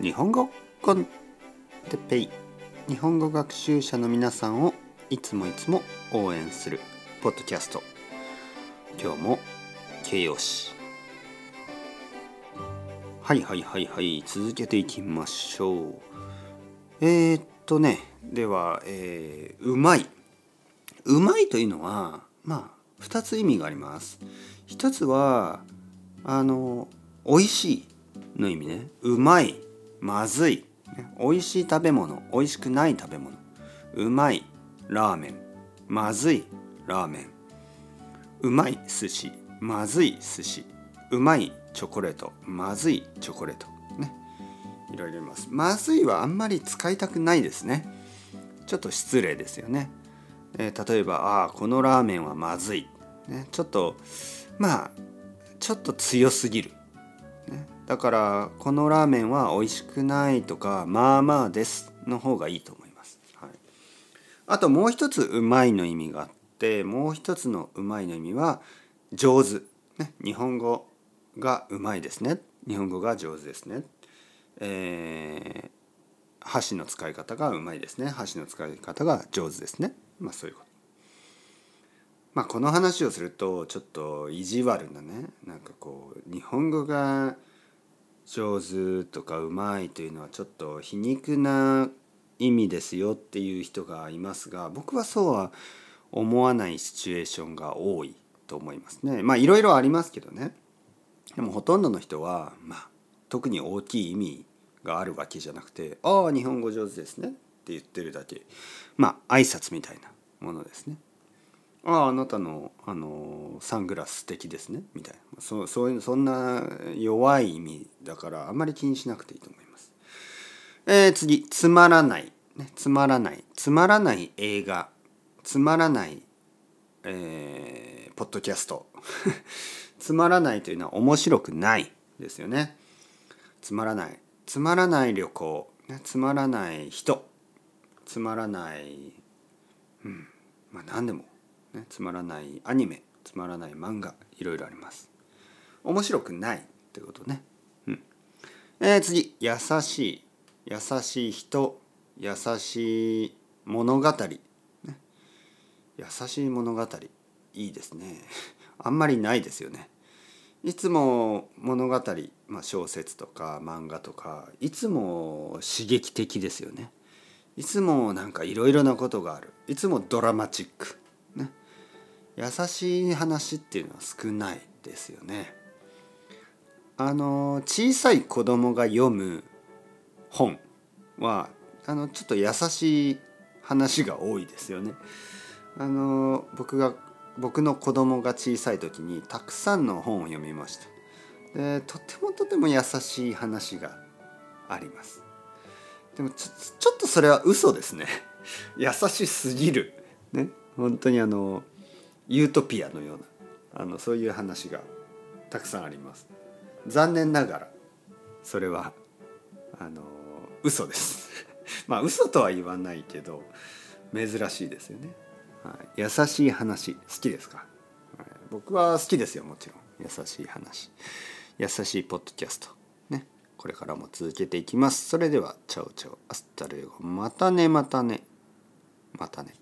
日本語コンテペイ。日本語学習者の皆さんをいつもいつも応援するポッドキャスト。今日も形容詞。はいはいはいはい。続けていきましょう。えー、っとね。では、えー、うまい。うまいというのはまあ2つ意味があります。一つはあの美味しいの意味ね。うまい。まずい。美味しい食べ物。美味しくない食べ物。うまい。ラーメン。まずい。ラーメン。うまい。寿司。まずい。寿司。うまい。チョコレート。まずい。チョコレート。ね。いろいろいます。まずいはあんまり使いたくないですね。ちょっと失礼ですよね、えー、例えばああこのラーメンはまずい、ね、ちょっとまあちょっと強すぎる、だからこのラーメンは美味しくないとかまあまあですの方がいいと思います、はい、あともう一つうまいの意味があってもう一つのうまいの意味は上手、ね、日本語がうまいですね。日本語が上手ですね。えー、箸の使い方がうまいですね。箸の使い方が上手ですね。まあそういうこと。まあこの話をするとちょっと意地悪なねなんかこう日本語が上手とかうまいというのはちょっと皮肉な意味ですよっていう人がいますが僕はそうは思わないシチュエーションが多いと思いますね。まあいろいろありますけどね。でもほとんどの人はまあ特に大きい意味があるわけじゃなくて「ああ日本語上手ですね」って言ってるだけまあ挨拶みたいなものですね。あああなたのあのサングラス素敵ですねみたいな。そそういうそんな弱い意味だからあんまり気にしなくていいと思います。えー、次。つまらない、ね、つまらない。つまらない映画。つまらない、えー、ポッドキャスト。つまらないというのは面白くないですよね。つまらない。つまらない旅行、ね、つまらない人。つまらないうん。まあ何でも。ね、つまらないアニメつまらない漫画いろいろあります。面白くないってことね、うん。えー、次。優しい。優しい人。優しい物語、ね、優しい物語。いいですね。あんまりないですよね。いつも物語、まあ、小説とか漫画とかいつも刺激的ですよね。いつもなんかいろいろなことがある。いつもドラマチック。優しい話っていうのは少ないですよね。あの小さい子供が読む本はあのちょっと優しい話が多いですよね。あの僕が僕の子供が小さい時にたくさんの本を読みました。でとてもとても優しい話があります。でもちょちょっとそれは嘘ですね。優しすぎる。ね本当にあのユートピアのようなあのそういう話がたくさんあります。残念ながらそれはあの嘘です。まあ嘘とは言わないけど珍しいですよね、はい、優しい話好きですか、はい、僕は好きですよもちろん。優しい話。優しいポッドキャスト。ね。これからも続けていきます。それでは Chao chao。Hasta luego。またねまたね。またね。